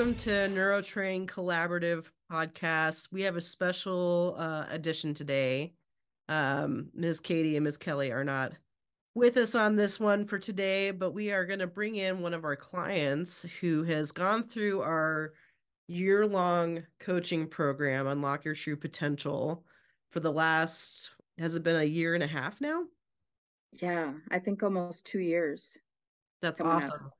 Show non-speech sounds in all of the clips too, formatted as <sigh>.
welcome to Neurotrain Collaborative Podcast. We have a special uh, edition today. Um, Ms. Katie and Ms. Kelly are not with us on this one for today, but we are going to bring in one of our clients who has gone through our year long coaching program, Unlock Your True Potential, for the last, has it been a year and a half now? Yeah, I think almost two years. That's awesome. Up.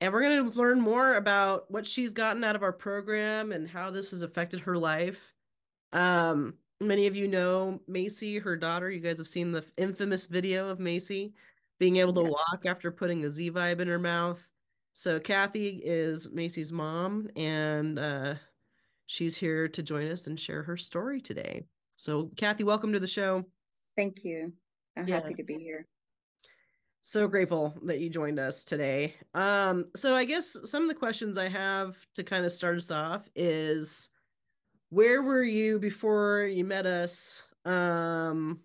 And we're going to learn more about what she's gotten out of our program and how this has affected her life. Um, many of you know Macy, her daughter. You guys have seen the infamous video of Macy being able to yeah. walk after putting a Z vibe in her mouth. So Kathi is Macy's mom, and uh, she's here to join us and share her story today. So Kathi, welcome to the show. Thank you. I'm yeah. happy to be here. So grateful that you joined us today. Um, so I guess some of the questions I have to kind of start us off is where were you before you met us? Um,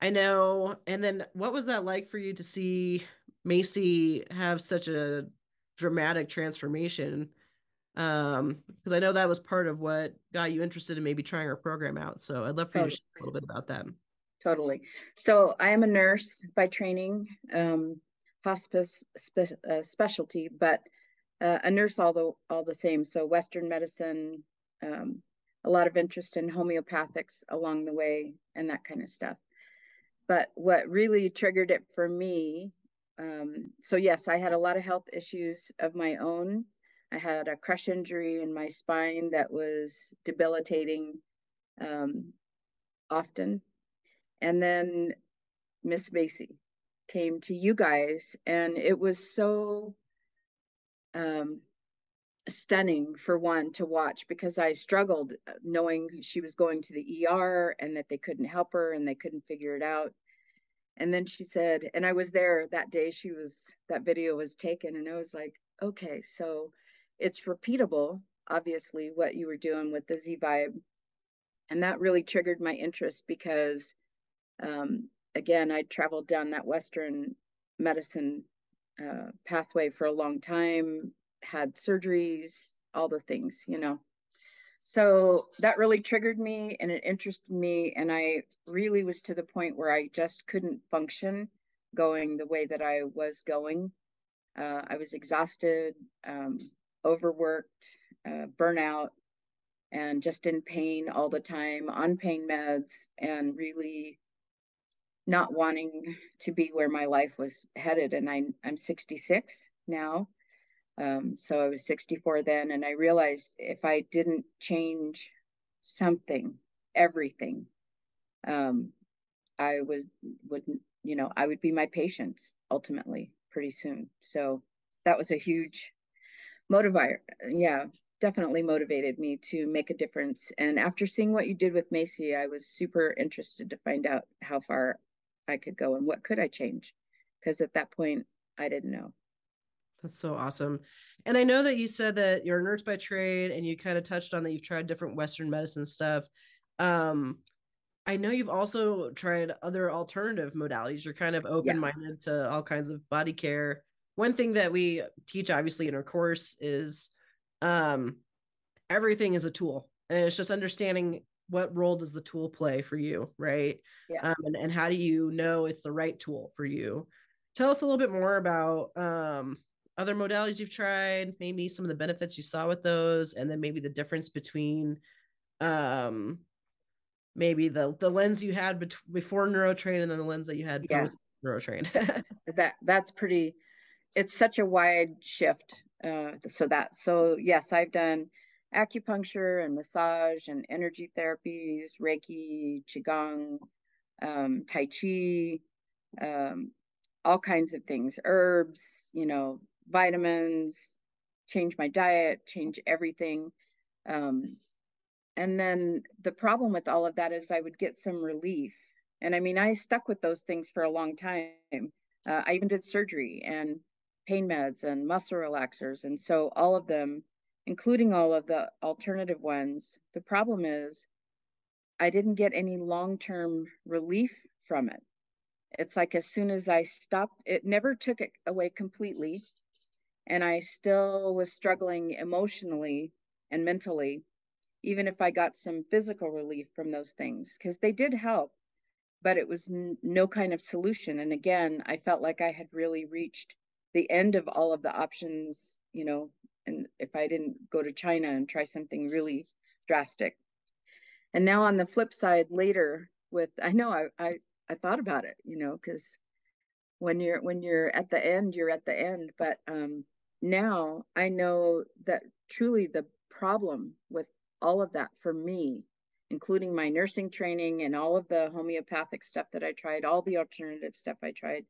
I know, and then what was that like for you to see Macy have such a dramatic transformation um because i know that was part of what got you interested in maybe trying our program out so i'd love for you to share a little bit about that totally so i am a nurse by training um hospice spe- uh, specialty but uh, a nurse all the all the same so western medicine um, a lot of interest in homeopathics along the way and that kind of stuff but what really triggered it for me um, so yes, I had a lot of health issues of my own. I had a crush injury in my spine that was debilitating um, often. And then Miss Macy came to you guys, and it was so um, stunning for one to watch because I struggled uh, knowing she was going to the ER and that they couldn't help her and they couldn't figure it out. And then she said and i was there that day she was that video was taken and i was like okay so it's repeatable obviously what you were doing with the z vibe. And that really triggered my interest because um, again i traveled down that western medicine uh, pathway for a long time had surgeries all the things you know so that really triggered me and it interested me. And I really was to the point where I just couldn't function going the way that I was going. Uh, I was exhausted, um, overworked, uh, burnout, and just in pain all the time on pain meds and really not wanting to be where my life was headed. And I, I'm 66 now. Um, so I was 64 then, and I realized if I didn't change something, everything, um, I was wouldn't, you know, I would be my patients ultimately pretty soon. So that was a huge motivator. Yeah, definitely motivated me to make a difference. And after seeing what you did with Macy, I was super interested to find out how far I could go and what could I change, because at that point I didn't know. That's so awesome. And I know that you said that you're a nurse by trade and you kind of touched on that you've tried different Western medicine stuff. Um, I know you've also tried other alternative modalities. You're kind of open minded yeah. to all kinds of body care. One thing that we teach, obviously, in our course is um, everything is a tool. And it's just understanding what role does the tool play for you, right? Yeah. Um, and, and how do you know it's the right tool for you? Tell us a little bit more about um, other modalities you've tried, maybe some of the benefits you saw with those, and then maybe the difference between um maybe the the lens you had bet- before neurotrain and then the lens that you had yeah. post neurotrain. <laughs> that that's pretty it's such a wide shift. Uh so that so yes, I've done acupuncture and massage and energy therapies, Reiki, Qigong, um, Tai Chi, um, all kinds of things, herbs, you know, vitamins, change my diet, change everything. Um, and then the problem with all of that is I would get some relief. And I mean, I stuck with those things for a long time. Uh, I even did surgery and pain meds and muscle relaxers. And so all of them, including all of the alternative ones, the problem is I didn't get any long term relief from it. It's like as soon as I stopped, it never took it away completely and I still was struggling emotionally and mentally, even if I got some physical relief from those things, because they did help, but it was n- no kind of solution. And again, I felt like I had really reached the end of all of the options, you know, and if I didn't go to China and try something really drastic. And now on the flip side, later with, I know I, I, I thought about it, you know, because when you're when you're at the end, you're at the end. But um, now I know that truly the problem with all of that for me, including my nursing training and all of the homeopathic stuff that I tried, all the alternative stuff I tried,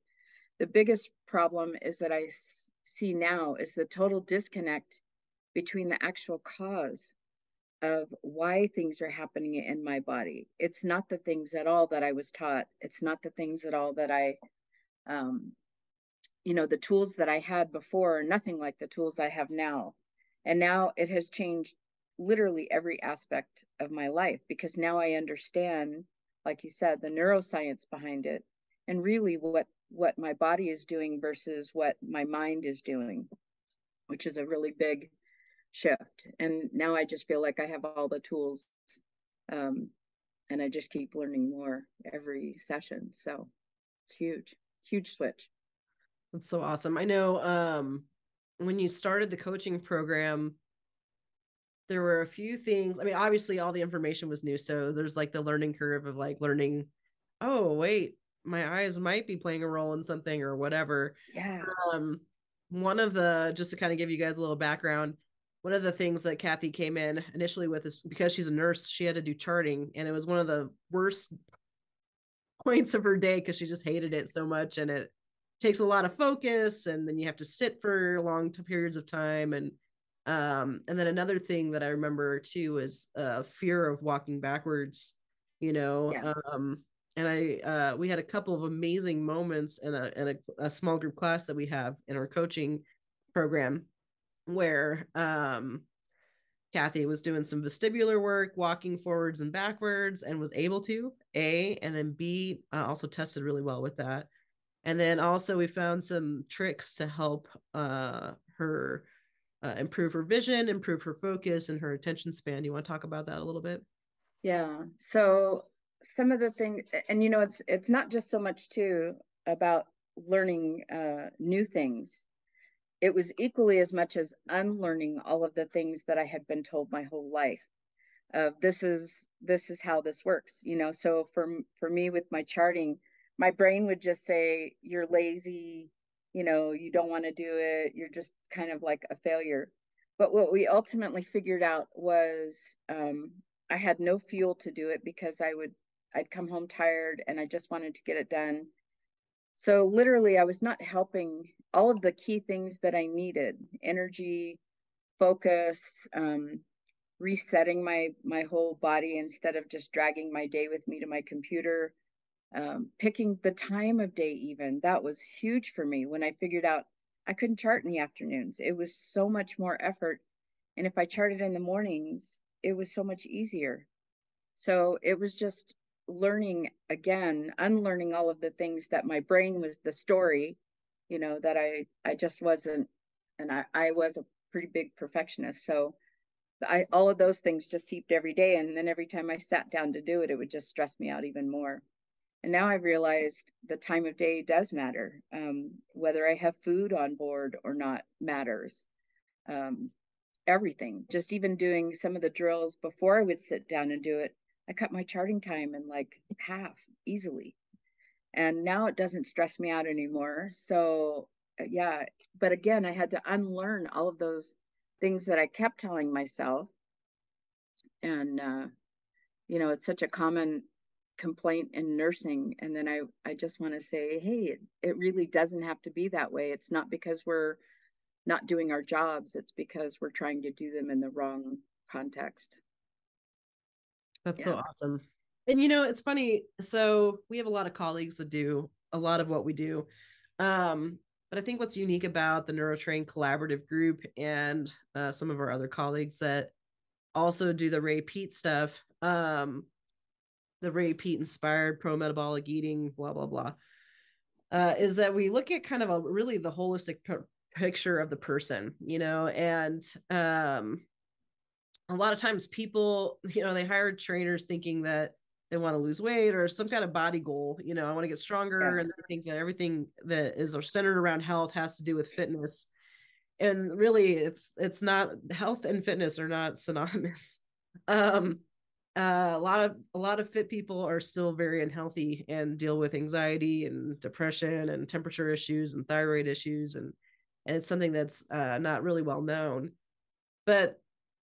the biggest problem is that I see now is the total disconnect between the actual cause of why things are happening in my body. It's not the things at all that I was taught. It's not the things at all that I, um, you know, the tools that I had before are nothing like the tools I have now. And now it has changed literally every aspect of my life because now I understand, like you said, the neuroscience behind it and really what what my body is doing versus what my mind is doing, which is a really big shift. And now I just feel like I have all the tools um, and I just keep learning more every session. So it's huge, huge switch. That's so awesome. I know um, when you started the coaching program, there were a few things. I mean, obviously, all the information was new. So there's like the learning curve of like learning, oh, wait, my eyes might be playing a role in something or whatever. Yeah. Um, one of the just to kind of give you guys a little background, one of the things that Kathi came in initially with is because she's a nurse, she had to do charting, and it was one of the worst points of her day because she just hated it so much, and it takes a lot of focus, and then you have to sit for long periods of time, and um, and then another thing that I remember too is uh, fear of walking backwards. You know, yeah. um, and I uh, we had a couple of amazing moments in a in a, a, small group class that we have in our coaching program where um, Kathi was doing some vestibular work, walking forwards and backwards, and was able to a and then b uh, also tested really well with that. And then also we found some tricks to help uh, her uh, improve her vision, improve her focus, and her attention span. You want to talk about that a little bit? Yeah. So some of the things and you know it's it's not just so much too about learning uh, new things it was equally as much as unlearning all of the things that i had been told my whole life uh, this is this is how this works you know so for for me with my charting my brain would just say you're lazy you know you don't want to do it you're just kind of like a failure but what we ultimately figured out was um, i had no fuel to do it because i would I'd come home tired and I just wanted to get it done. So literally, I was not helping all of the key things that I needed: energy, focus, um, resetting my my whole body instead of just dragging my day with me to my computer. Um, picking the time of day, even that was huge for me when I figured out I couldn't chart in the afternoons. It was so much more effort, and if I charted in the mornings, it was so much easier. So it was just learning again, unlearning all of the things that my brain was the story, you know, that I I just wasn't, and I I was a pretty big perfectionist, so I all of those things just seeped every day, and then every time I sat down to do it, it would just stress me out even more. And now I've realized the time of day does matter. Um, whether I have food on board or not matters. Um, everything. Just even doing some of the drills before I would sit down and do it I cut my charting time in like half easily. And now it doesn't stress me out anymore. So, uh, yeah. But again, I had to unlearn all of those things that I kept telling myself. And, uh, you know, it's such a common complaint in nursing. And then I, I just want to say, hey, it, it really doesn't have to be that way. It's not because we're not doing our jobs, it's because we're trying to do them in the wrong context. That's yeah. so awesome. And you know, it's funny. So we have a lot of colleagues that do a lot of what we do. Um, but I think what's unique about the Neurotrain Collaborative Group and uh, some of our other colleagues that also do the Ray Peat stuff, um, the Ray Peat inspired pro metabolic eating, blah blah blah, uh, is that we look at kind of a really the holistic pr- picture of the person, you know, and um a lot of times people, <laughs> you know, they hire trainers thinking that they want to lose weight or some kind of body goal, you know, I want to get stronger yeah. and they think that everything that is centered around health has to do with fitness. And really it's it's not health and fitness are not <laughs> synonymous. Um uh, a lot of a lot of fit people are still very unhealthy and deal with anxiety and depression and temperature issues and thyroid issues and and it's something that's uh, not really well known but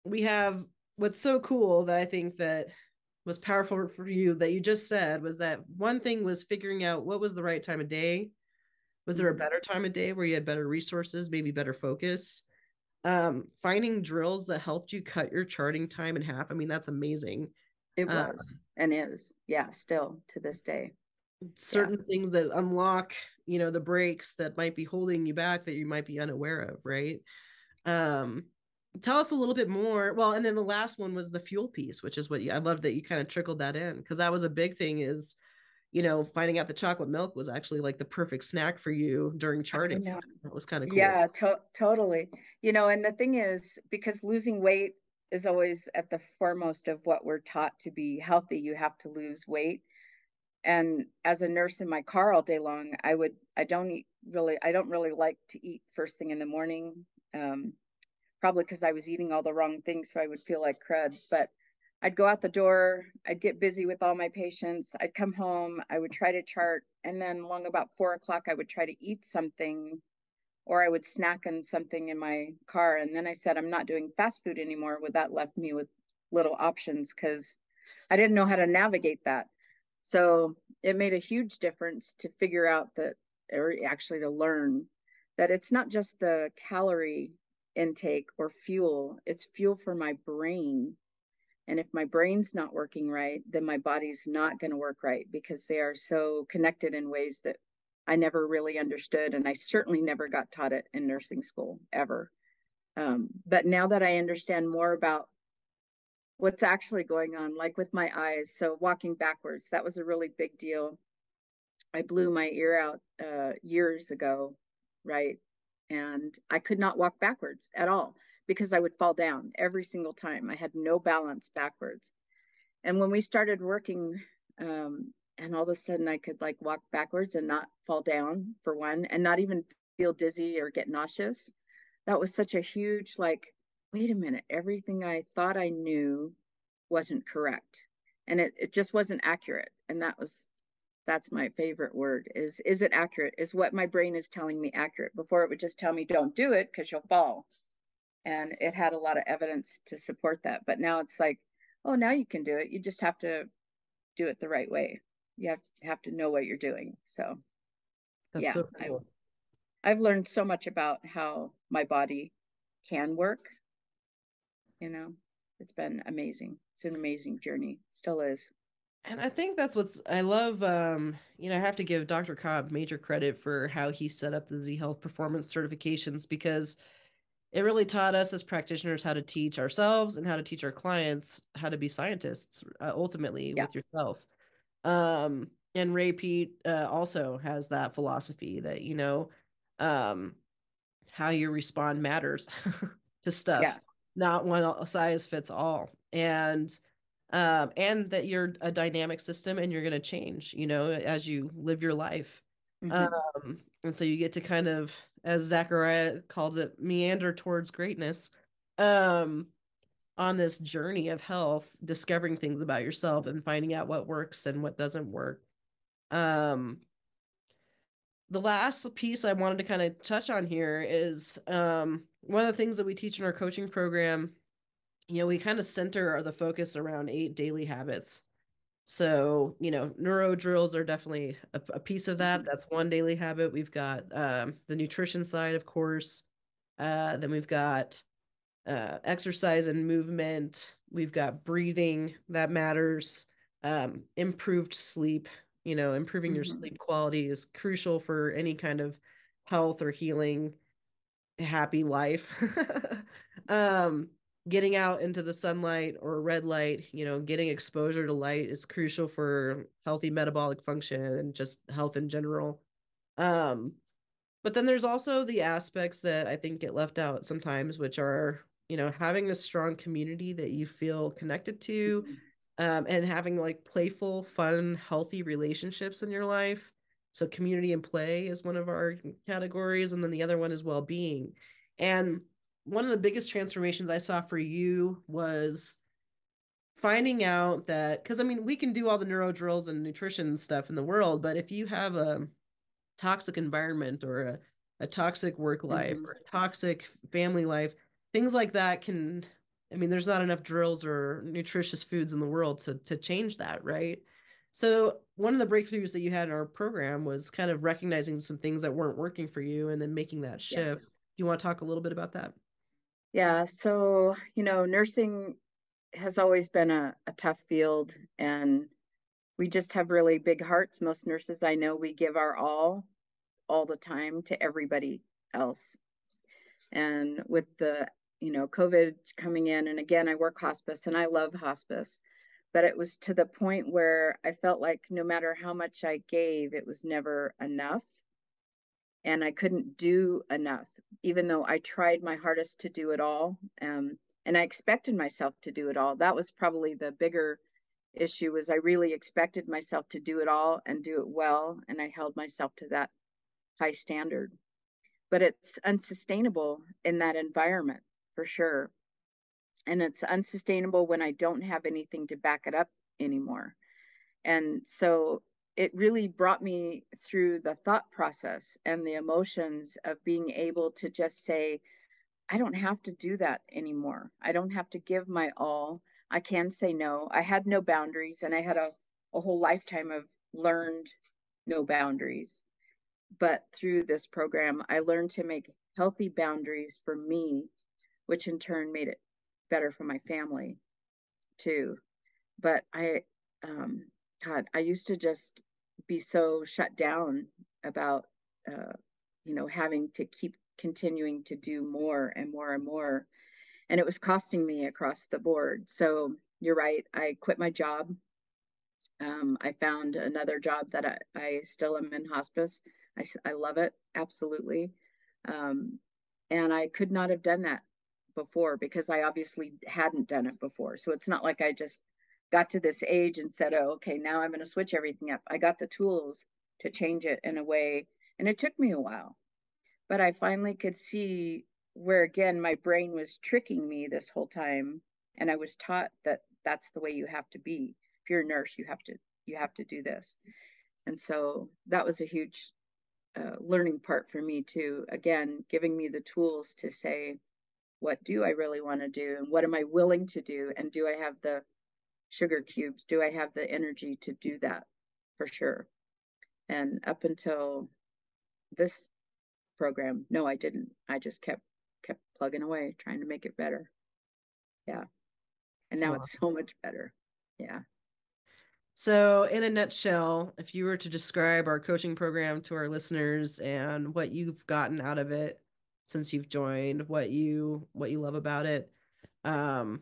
we have what's so cool that i think that was powerful for you that you just said was that one thing was figuring out what was the right time of day was there a mm-hmm. better time of day where you had better resources maybe better focus um, finding drills that helped you cut your charting time in half. I mean, that's amazing. It uh, was um, and is, yeah, still to this day. Certain yeah. things that unlock, you know, the brakes that might be holding you back that you might be unaware of, right? Um, tell us a little bit more. Well, and then the last one was the fuel piece, which is what you, I love that you kind of trickled that in because that was a big thing. Is you know, finding out the chocolate milk was actually like the perfect snack for you during charting. yeah. That was kind of cool. Yeah, to- totally. You know, and the thing is, because losing weight is always at the foremost of what we're taught to be healthy, you have to lose weight. And as a nurse in my car all day long, I would, I don't eat really, I don't really like to eat first thing in the morning. Um, probably because I was eating all the wrong things, so I would feel like crud. But I'd go out the door, I'd get busy with all my patients, I'd come home, I would try to chart, and then along about four o'clock, I would try to eat something or I would snack on something in my car. And then I said, I'm not doing fast food anymore. Well, that left me with little options because I didn't know how to navigate that. So it made a huge difference to figure out that, or actually to learn that it's not just the calorie intake or fuel, it's fuel for my brain and if my brain's not working right, then my body's not going to work right because they are so connected in ways that I never really understood. And I certainly never got taught it in nursing school ever. Um, but now that I understand more about what's actually going on, like with my eyes, so walking backwards, that was a really big deal. I blew my ear out uh, years ago, right? And I could not walk backwards at all because I would fall down every single time. I had no balance backwards. And when we started working, um, and all of a sudden I could like walk backwards and not fall down for one, and not even feel dizzy or get nauseous. That was such a huge, like, wait a minute, everything I thought I knew wasn't correct. And it, it just wasn't accurate. And that was that's my favorite word is is it accurate? Is what my brain is telling me accurate. Before it would just tell me don't do it because you'll fall. And it had a lot of evidence to support that but now it's like oh now you can do it. You just have to do it the right way. You have, have to know what you're doing. So That's yeah so cool. I've, I've learned so much about how my body can work you know? It's been amazing. It's an amazing journey. Still is and i think that's what's i love um you know i have to give dr cobb major credit for how he set up the z health performance certifications because it really taught us as practitioners how to teach ourselves and how to teach our clients how to be scientists uh, ultimately yeah. with yourself um and ray Peat uh, also has that philosophy that you know um how you respond matters <laughs> to stuff yeah. not one size fits all and um and that you're a dynamic system and you're going to change you know as you live your life mm-hmm. um and so you get to kind of as Zachariah calls it, meander towards greatness. Um, on this journey of health, discovering things about yourself and finding out what works and what doesn't work. Um, the last piece I wanted to kind of touch on here is um, one of the things that we teach in our coaching program. You know, we kind of center our the focus around eight daily habits. So, you know, neuro drills are definitely a, a, piece of that. Mm-hmm. That's one daily habit. We've got um, the nutrition side, of course. Uh, then we've got uh, exercise and movement. We've got breathing that matters. Um, improved sleep. You know, improving mm-hmm. your sleep quality is crucial for any kind of health or healing, happy life. <laughs> um, getting out into the sunlight or red light, you know, getting exposure to light is crucial for healthy metabolic function and just health in general. Um, but then there's also the aspects that I think get left out sometimes, which are, you know, having a strong community that you feel connected to, mm-hmm. um, and having like playful, fun, healthy relationships in your life. So community and play is one of our categories, and then the other one is well-being. And one of the biggest transformations I saw for you was finding out that because I mean we can do all the neuro drills and nutrition stuff in the world, but if you have a toxic environment or a, a toxic work life mm-hmm. or a toxic family life, things like that can I mean, there's not enough drills or nutritious foods in the world to to change that, right? So one of the breakthroughs that you had in our program was kind of recognizing some things that weren't working for you and then making that shift. Yeah. Do you want to talk a little bit about that? Yeah. So, you know, nursing has always been a, a tough field and we just have really big hearts. Most nurses I know, we give our all, all the time to everybody else. And with the, you know, COVID coming in, and again, I work hospice and I love hospice, but it was to the point where I felt like no matter how much I gave, it was never enough. And I couldn't do enough, even though I tried my hardest to do it all. Um, and I expected myself to do it all. That was probably the bigger issue was I really expected myself to do it all and do it well and I held myself to that high standard. But it's unsustainable in that environment for sure. And it's unsustainable when I don't have anything to back it up anymore. And so it really brought me through the thought process and the emotions of being able to just say, I don't have to do that anymore. I don't have to give my all. I can say no. I had no boundaries and I had a, a whole lifetime of learned no boundaries. But through this program, I learned to make healthy boundaries for me, which in turn made it better for my family too. But I, um, God, I used to just be so shut down about, uh, you know, having to keep continuing to do more and more and more. And it was costing me across the board. So you're right. I quit my job. Um, I found another job that I, I still am in hospice. I, I love it. Absolutely. Um, and I could not have done that before because I obviously hadn't done it before. So it's not like I just got to this age and said, oh, okay, now I'm going to switch everything up. I got the tools to change it in a way. And it took me a while but I finally could see where again my brain was tricking me this whole time and I was taught that that's the way you have to be. If you're a nurse, you have to you have to do this. And so that was a huge uh, learning part for me too. Again, giving me the tools to say, what do I really want to do, and what am I willing to do, and do I have the sugar cubes? Do I have the energy to do that? For sure. And up until this program. No, I didn't. I just kept kept plugging away, trying to make it better. Yeah. And so now it's so much better. Yeah. So, in a nutshell, if you were to describe our coaching program to our listeners and what you've gotten out of it since you've joined, what you what you love about it, um,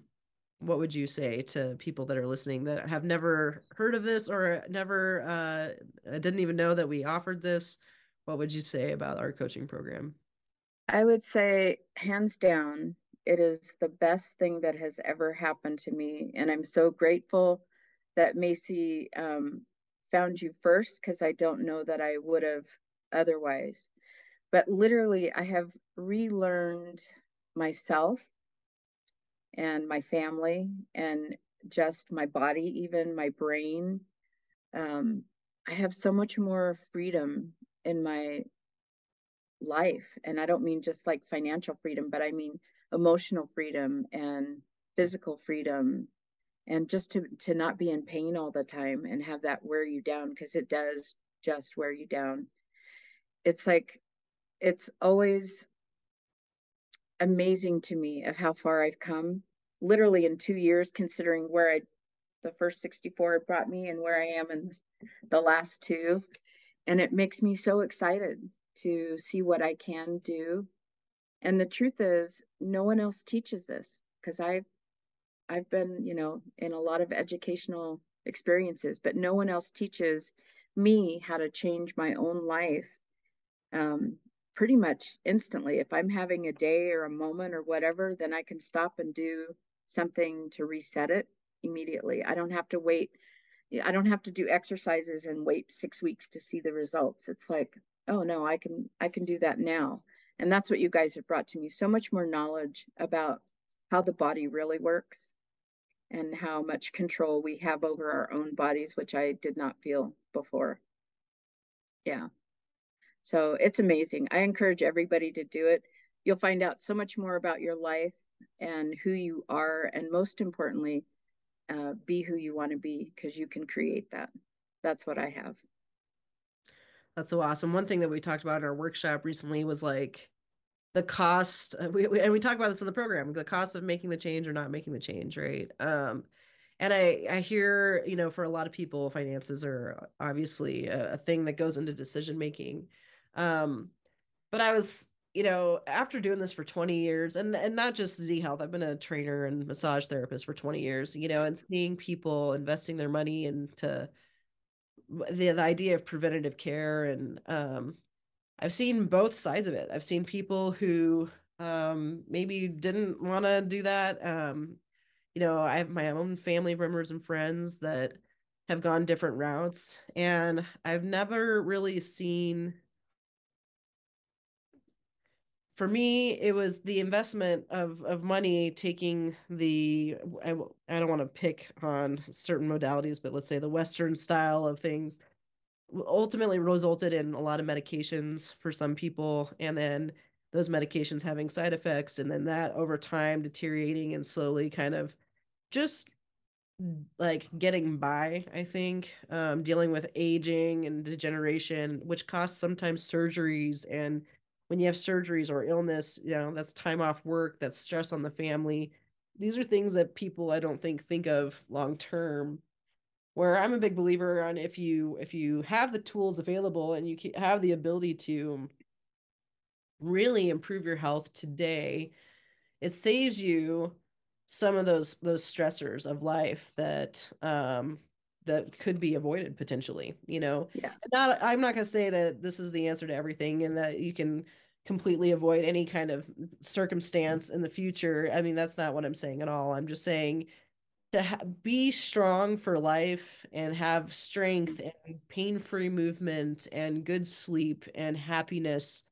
what would you say to people that are listening that have never heard of this or never uh, didn't even know that we offered this? what would you say about our coaching program? I would say, hands down, it is the best thing that has ever happened to me. And I'm so grateful that Macy um, found you first because I don't know that I would have otherwise. But literally, I have relearned myself and my family and just my body, even my brain. Um, I have so much more freedom in my life and i don't mean just like financial freedom but i mean emotional freedom and physical freedom and just to to not be in pain all the time and have that wear you down because it does just wear you down it's like it's always amazing to me of how far i've come literally in two years considering where i the first 64 brought me and where i am in the last two and it makes me so excited to see what I can do. And the truth is, no one else teaches this because I've I've been, you know, in a lot of educational experiences, but no one else teaches me how to change my own life um, pretty much instantly. If I'm having a day or a moment or whatever, then I can stop and do something to reset it immediately. I don't have to wait. I don't have to do exercises and wait six weeks to see the results. It's like, oh no, I can I can do that now. And that's what you guys have brought to me. So much more knowledge about how the body really works and how much control we have over our own bodies, which I did not feel before. Yeah. So it's amazing. I encourage everybody to do it. You'll find out so much more about your life and who you are, and most importantly, uh, be who you want to be because you can create that. That's what I have. That's so awesome. One thing that we talked about in our workshop recently was like the cost. We, we, and we talk about this in the program: the cost of making the change or not making the change, right? Um, and I I hear you know for a lot of people, finances are obviously a, a thing that goes into decision making. Um, but I was you know, after doing this for 20 years and and not just Z Health, I've been a trainer and massage therapist for 20 years, you know, and seeing people investing their money into the the idea of preventative care and um I've seen both sides of it. I've seen people who um maybe didn't want to do that. Um you know, I have my own family members and friends that have gone different routes and I've never really seen for me it was the investment of of money taking the i, I don't want to pick on certain modalities but let's say the western style of things ultimately resulted in a lot of medications for some people and then those medications having side effects and then that over time deteriorating and slowly kind of just like getting by i think um, dealing with aging and degeneration which costs sometimes surgeries and when you have surgeries or illness, you know, that's time off work, that's stress on the family. These are things that people I don't think think of long term. Where I'm a big believer on if you if you have the tools available and you have the ability to really improve your health today, it saves you some of those those stressors of life that um that could be avoided potentially you know yeah not i'm not going to say that this is the answer to everything and that you can completely avoid any kind of circumstance in the future. I mean that's not what i'm saying at all. I'm just saying to ha- be strong for life and have strength and pain-free movement and good sleep and happiness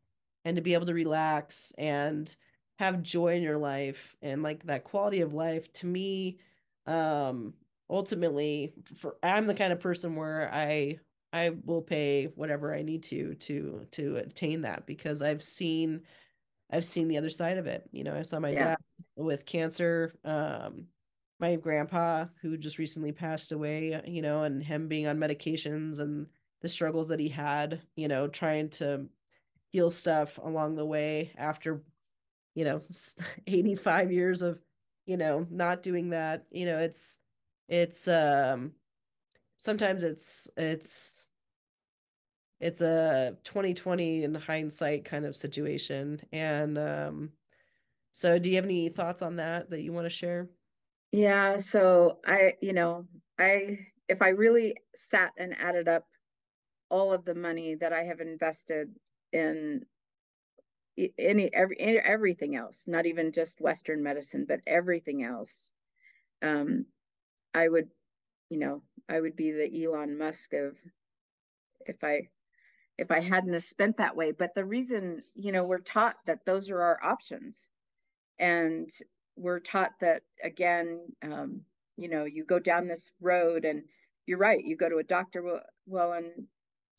and to be able to relax and have joy in your life and like that quality of life to me um ultimately for I'm the kind of person where I I will pay whatever I need to to to attain that because I've seen I've seen the other side of it. You know, I saw my yeah. dad with cancer, um, my grandpa who just recently passed away, you know, and him being on medications and the struggles that he had, you know, trying to heal stuff along the way after, you know, <laughs> 85 years of, you know, not doing that. You know, it's it's um sometimes it's it's it's a 2020 in hindsight kind of situation and um so do you have any thoughts on that that you want to share? Yeah so i you know i if i really sat and added up all of the money that i have invested in any every everything else not even just western medicine but everything else um I would, you know, I would be the Elon Musk of if I if I hadn't spent that way. But the reason, you know, we're taught that those are our options. And we're taught that again, um, you know, you go down this road and you're right, you go to a doctor. Well, well, and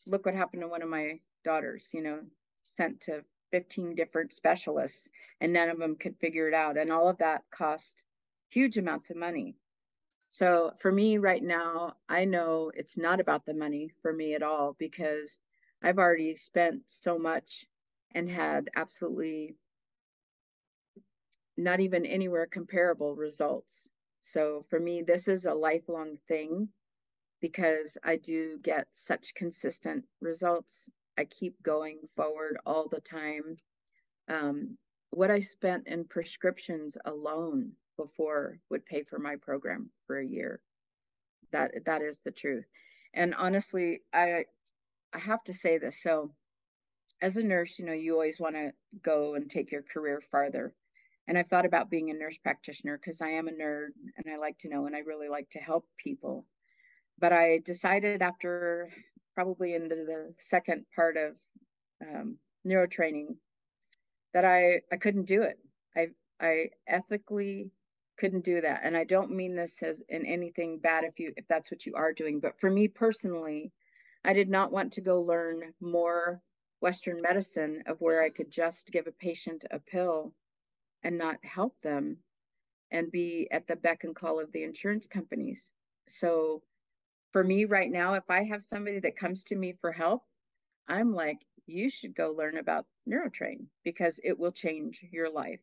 look what happened to one of my daughters, you know, sent to 15 different specialists and none of them could figure it out. And all of that cost huge amounts of money. So for me right now, I know it's not about the money for me at all because I've already spent so much and had absolutely not even anywhere comparable results. So for me, this is a lifelong thing because I do get such consistent results. I keep going forward all the time. Um, what I spent in prescriptions alone before would pay for my program for a year. That that is the truth. And honestly, I I have to say this. So as a nurse, you know, you always want to go and take your career farther. And I've thought about being a nurse practitioner because I am a nerd and I like to know and I really like to help people. But I decided after probably in the, the second part of um, neurotraining that I, I couldn't do it. I, I ethically couldn't do that. And I don't mean this as in anything bad if you if that's what you are doing, but for me personally, I did not want to go learn more Western medicine of where I could just give a patient a pill and not help them and be at the beck and call of the insurance companies. So for me right now, if I have somebody that comes to me for help, I'm like, you should go learn about neurotrain because it will change your life.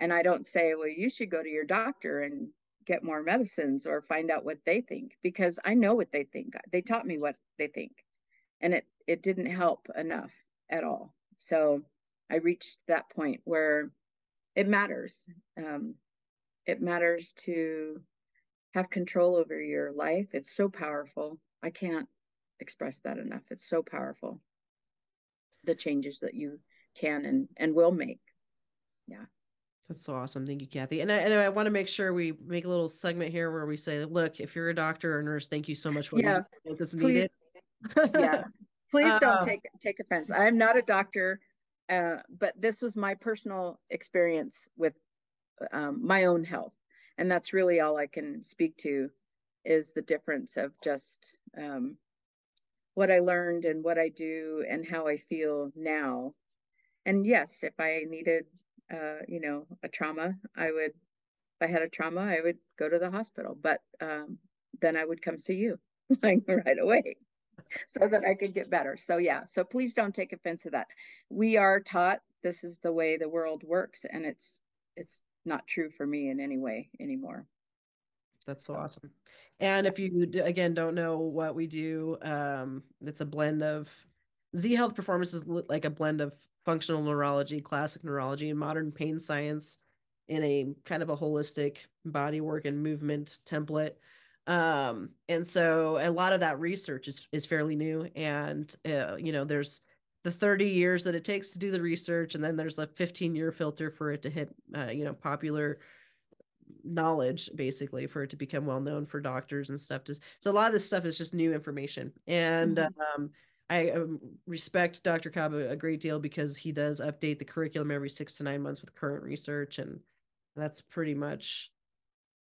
And I don't say, well, you should go to your doctor and get more medicines or find out what they think because I know what they think. They taught me what they think. And it it didn't help enough at all. So I reached that point where it matters. Um, it matters to have control over your life. It's so powerful. I can't express that enough. It's so powerful. The changes that you can and, and will make. Yeah. That's so awesome. Thank you, Kathi. And I, and I want to make sure we make a little segment here where we say, look, if you're a doctor or nurse, thank you so much for yeah, it's please, needed. <laughs> yeah. Please don't uh, take take offense. I am not a doctor, uh, but this was my personal experience with um, my own health, and that's really all I can speak to is the difference of just um, what I learned and what I do and how I feel now. And yes, if I needed, uh, you know, a trauma, I would. If I had a trauma, I would go to the hospital, but um, then I would come see you <laughs> like right away. so that I could get better. So yeah, so please don't take offense to that. We are taught this is the way the world works and it's it's not true for me in any way anymore. That's so awesome. And if you again don't know what we do, um, it's a blend of Z Health Performance is like a blend of functional neurology, classic neurology, and modern pain science in a kind of a holistic body work and movement template. Um and so a lot of that research is is fairly new and uh, you know there's the 30 years that it takes to do the research and then there's a 15 year filter for it to hit uh, you know popular knowledge basically for it to become well known for doctors and stuff. To, so a lot of this stuff is just new information. And mm-hmm. um I um, respect Dr. Cobb a great deal because he does update the curriculum every six to nine months with current research, and that's pretty much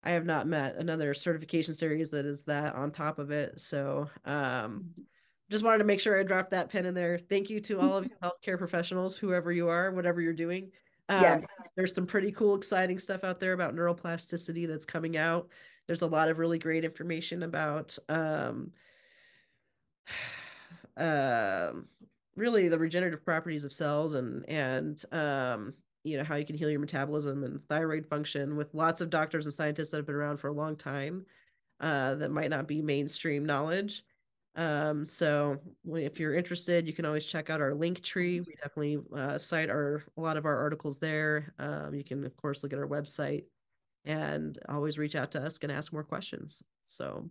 I have not met another certification series that is that on top of it. So um, mm-hmm. just wanted to make sure I dropped that pin in there. Thank you to all of you <laughs> healthcare professionals, whoever you are, whatever you're doing. Um, yes. There's some pretty cool, exciting stuff out there about neuroplasticity that's coming out. There's a lot of really great information about um, uh, really the regenerative properties of cells and and um, you know how you can heal your metabolism and thyroid function with lots of doctors and scientists that have been around for a long time uh, that might not be mainstream knowledge. Um, so if you're interested you can always check out our link tree. We definitely uh, cite our a lot of our articles there. Um, you can of course look at our website and always reach out to us and ask more questions. So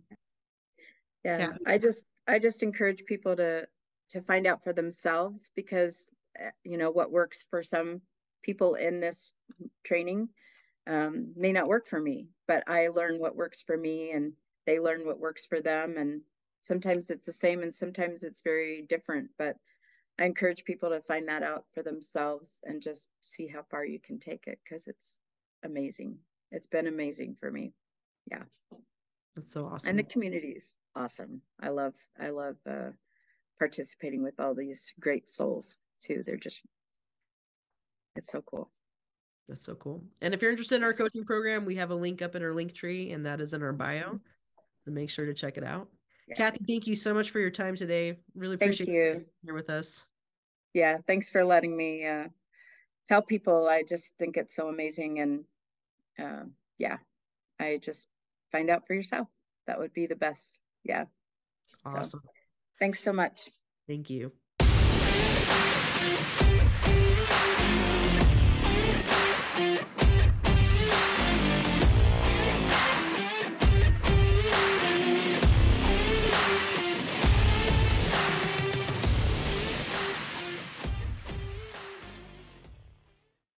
yeah, yeah. I just i just encourage people to to find out for themselves because eh, you know what works for some people in this training um, may not work for me, but I learn what works for me and they learn what works for them. And sometimes it's the same and sometimes it's very different. But I encourage people to find that out for themselves and just see how far you can take it because it's amazing. It's been amazing for me. Yeah. That's so awesome. And the community is awesome. I love, I love uh, participating with all these great souls too. They're just it's so cool. That's so cool. And if you're interested in our coaching program, we have a link up in our link tree, and that is in our bio. Mm-hmm. So make sure to check it out. Yeah. Kathi, thank you so much for your time today. Really appreciate thank you here with us. Yeah, thanks for letting me uh, tell people. I just think it's so amazing, and uh, yeah, I just find out for yourself. That would be the best. Yeah. Awesome. So, thanks so much. Thank you.